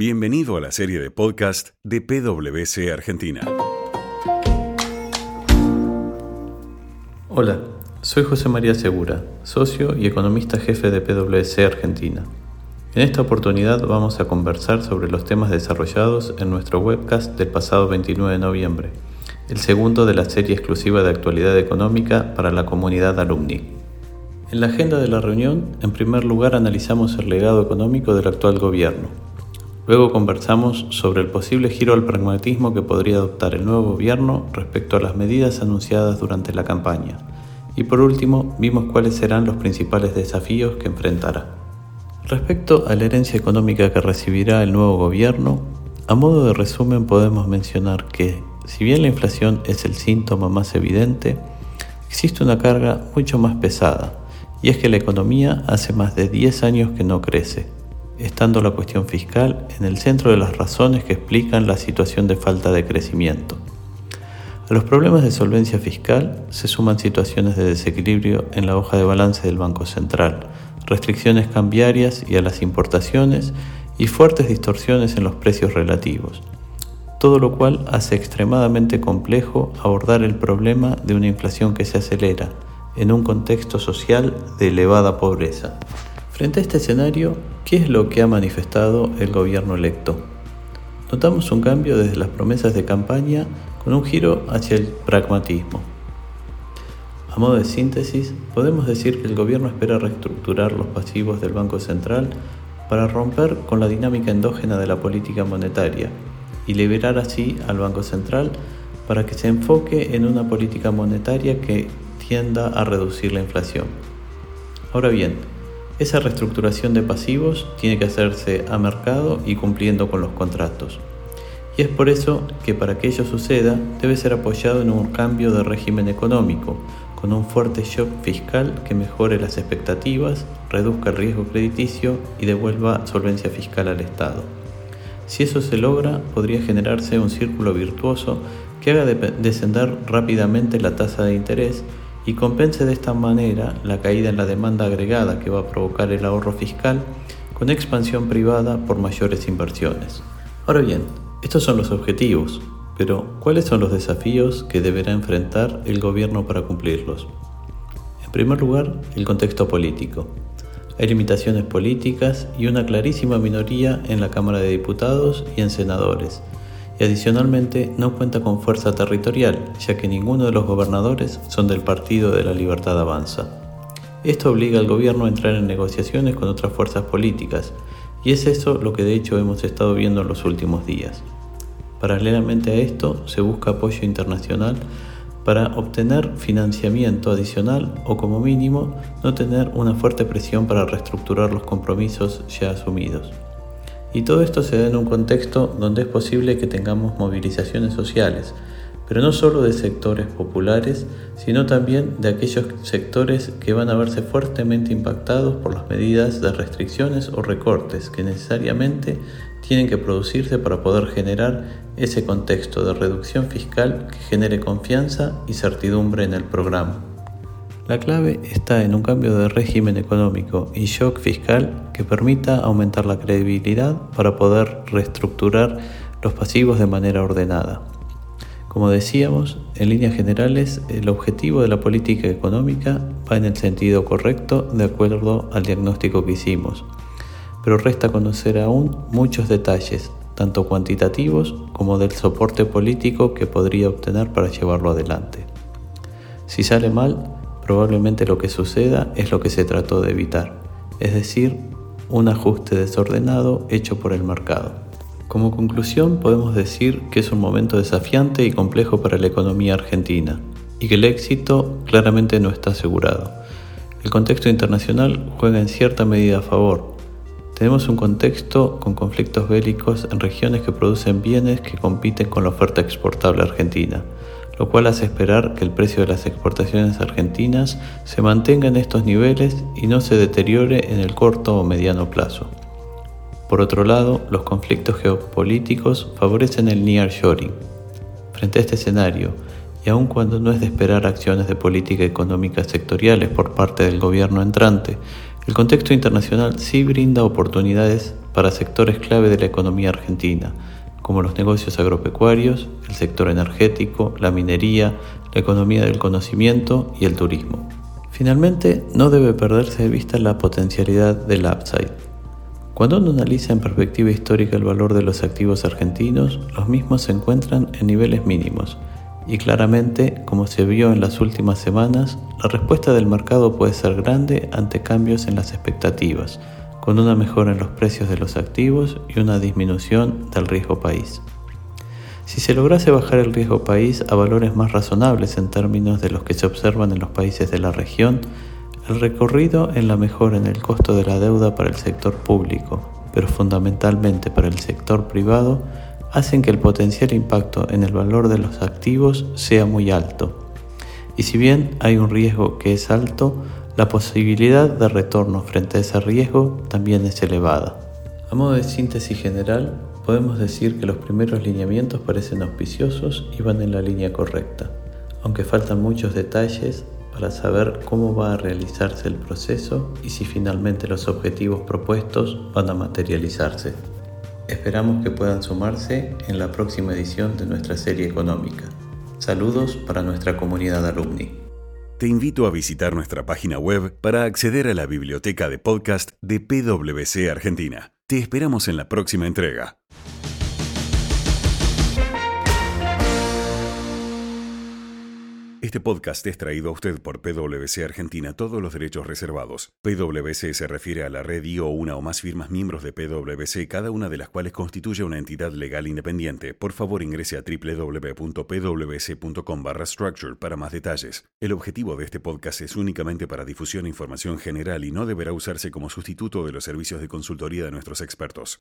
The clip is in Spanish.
Bienvenido a la serie de podcast de PwC Argentina. Hola, soy José María Segura, socio y economista jefe de PwC Argentina. En esta oportunidad vamos a conversar sobre los temas desarrollados en nuestro webcast del pasado 29 de noviembre, el segundo de la serie exclusiva de actualidad económica para la comunidad alumni. En la agenda de la reunión, en primer lugar analizamos el legado económico del actual gobierno. Luego conversamos sobre el posible giro al pragmatismo que podría adoptar el nuevo gobierno respecto a las medidas anunciadas durante la campaña. Y por último, vimos cuáles serán los principales desafíos que enfrentará. Respecto a la herencia económica que recibirá el nuevo gobierno, a modo de resumen podemos mencionar que, si bien la inflación es el síntoma más evidente, existe una carga mucho más pesada, y es que la economía hace más de 10 años que no crece, estando la cuestión fiscal en el centro de las razones que explican la situación de falta de crecimiento. A los problemas de solvencia fiscal se suman situaciones de desequilibrio en la hoja de balance del Banco Central, restricciones cambiarias y a las importaciones y fuertes distorsiones en los precios relativos, todo lo cual hace extremadamente complejo abordar el problema de una inflación que se acelera, en un contexto social de elevada pobreza. Frente a este escenario, ¿qué es lo que ha manifestado el gobierno electo? Notamos un cambio desde las promesas de campaña con un giro hacia el pragmatismo. A modo de síntesis, podemos decir que el gobierno espera reestructurar los pasivos del Banco Central para romper con la dinámica endógena de la política monetaria y liberar así al Banco Central para que se enfoque en una política monetaria que tienda a reducir la inflación. Ahora bien, esa reestructuración de pasivos tiene que hacerse a mercado y cumpliendo con los contratos. Y es por eso que para que ello suceda debe ser apoyado en un cambio de régimen económico, con un fuerte shock fiscal que mejore las expectativas, reduzca el riesgo crediticio y devuelva solvencia fiscal al Estado. Si eso se logra, podría generarse un círculo virtuoso que haga descender rápidamente la tasa de interés y compense de esta manera la caída en la demanda agregada que va a provocar el ahorro fiscal con expansión privada por mayores inversiones. Ahora bien, estos son los objetivos, pero ¿cuáles son los desafíos que deberá enfrentar el gobierno para cumplirlos? En primer lugar, el contexto político. Hay limitaciones políticas y una clarísima minoría en la Cámara de Diputados y en senadores, y adicionalmente no cuenta con fuerza territorial, ya que ninguno de los gobernadores son del Partido de la Libertad Avanza. Esto obliga al gobierno a entrar en negociaciones con otras fuerzas políticas, y es eso lo que de hecho hemos estado viendo en los últimos días. Paralelamente a esto, se busca apoyo internacional para obtener financiamiento adicional o como mínimo no tener una fuerte presión para reestructurar los compromisos ya asumidos. Y todo esto se da en un contexto donde es posible que tengamos movilizaciones sociales, pero no solo de sectores populares, sino también de aquellos sectores que van a verse fuertemente impactados por las medidas de restricciones o recortes que necesariamente tienen que producirse para poder generar ese contexto de reducción fiscal que genere confianza y certidumbre en el programa. La clave está en un cambio de régimen económico y shock fiscal que permita aumentar la credibilidad para poder reestructurar los pasivos de manera ordenada. Como decíamos, en líneas generales, el objetivo de la política económica va en el sentido correcto de acuerdo al diagnóstico que hicimos, pero resta conocer aún muchos detalles, tanto cuantitativos como del soporte político que podría obtener para llevarlo adelante. Si sale mal, probablemente lo que suceda es lo que se trató de evitar, es decir, un ajuste desordenado hecho por el mercado. Como conclusión podemos decir que es un momento desafiante y complejo para la economía argentina y que el éxito claramente no está asegurado. El contexto internacional juega en cierta medida a favor. Tenemos un contexto con conflictos bélicos en regiones que producen bienes que compiten con la oferta exportable argentina lo cual hace esperar que el precio de las exportaciones argentinas se mantenga en estos niveles y no se deteriore en el corto o mediano plazo. Por otro lado, los conflictos geopolíticos favorecen el nearshoring. Frente a este escenario, y aun cuando no es de esperar acciones de política económica sectoriales por parte del gobierno entrante, el contexto internacional sí brinda oportunidades para sectores clave de la economía argentina, como los negocios agropecuarios, el sector energético, la minería, la economía del conocimiento y el turismo. Finalmente, no debe perderse de vista la potencialidad del upside. Cuando uno analiza en perspectiva histórica el valor de los activos argentinos, los mismos se encuentran en niveles mínimos, y claramente, como se vio en las últimas semanas, la respuesta del mercado puede ser grande ante cambios en las expectativas, con una mejora en los precios de los activos y una disminución del riesgo país. Si se lograse bajar el riesgo país a valores más razonables en términos de los que se observan en los países de la región, el recorrido en la mejora en el costo de la deuda para el sector público, pero fundamentalmente para el sector privado, hacen que el potencial impacto en el valor de los activos sea muy alto. Y si bien hay un riesgo que es alto, la posibilidad de retorno frente a ese riesgo también es elevada. A modo de síntesis general, podemos decir que los primeros lineamientos parecen auspiciosos y van en la línea correcta, aunque faltan muchos detalles para saber cómo va a realizarse el proceso y si finalmente los objetivos propuestos van a materializarse. Esperamos que puedan sumarse en la próxima edición de nuestra serie económica. Saludos para nuestra comunidad alumni. Te invito a visitar nuestra página web para acceder a la biblioteca de podcast de PwC Argentina. Te esperamos en la próxima entrega. Este podcast es traído a usted por PwC Argentina, todos los derechos reservados. PwC se refiere a la red y o una o más firmas miembros de PwC, cada una de las cuales constituye una entidad legal independiente. Por favor ingrese a www.pwc.com structure para más detalles. El objetivo de este podcast es únicamente para difusión e información general y no deberá usarse como sustituto de los servicios de consultoría de nuestros expertos.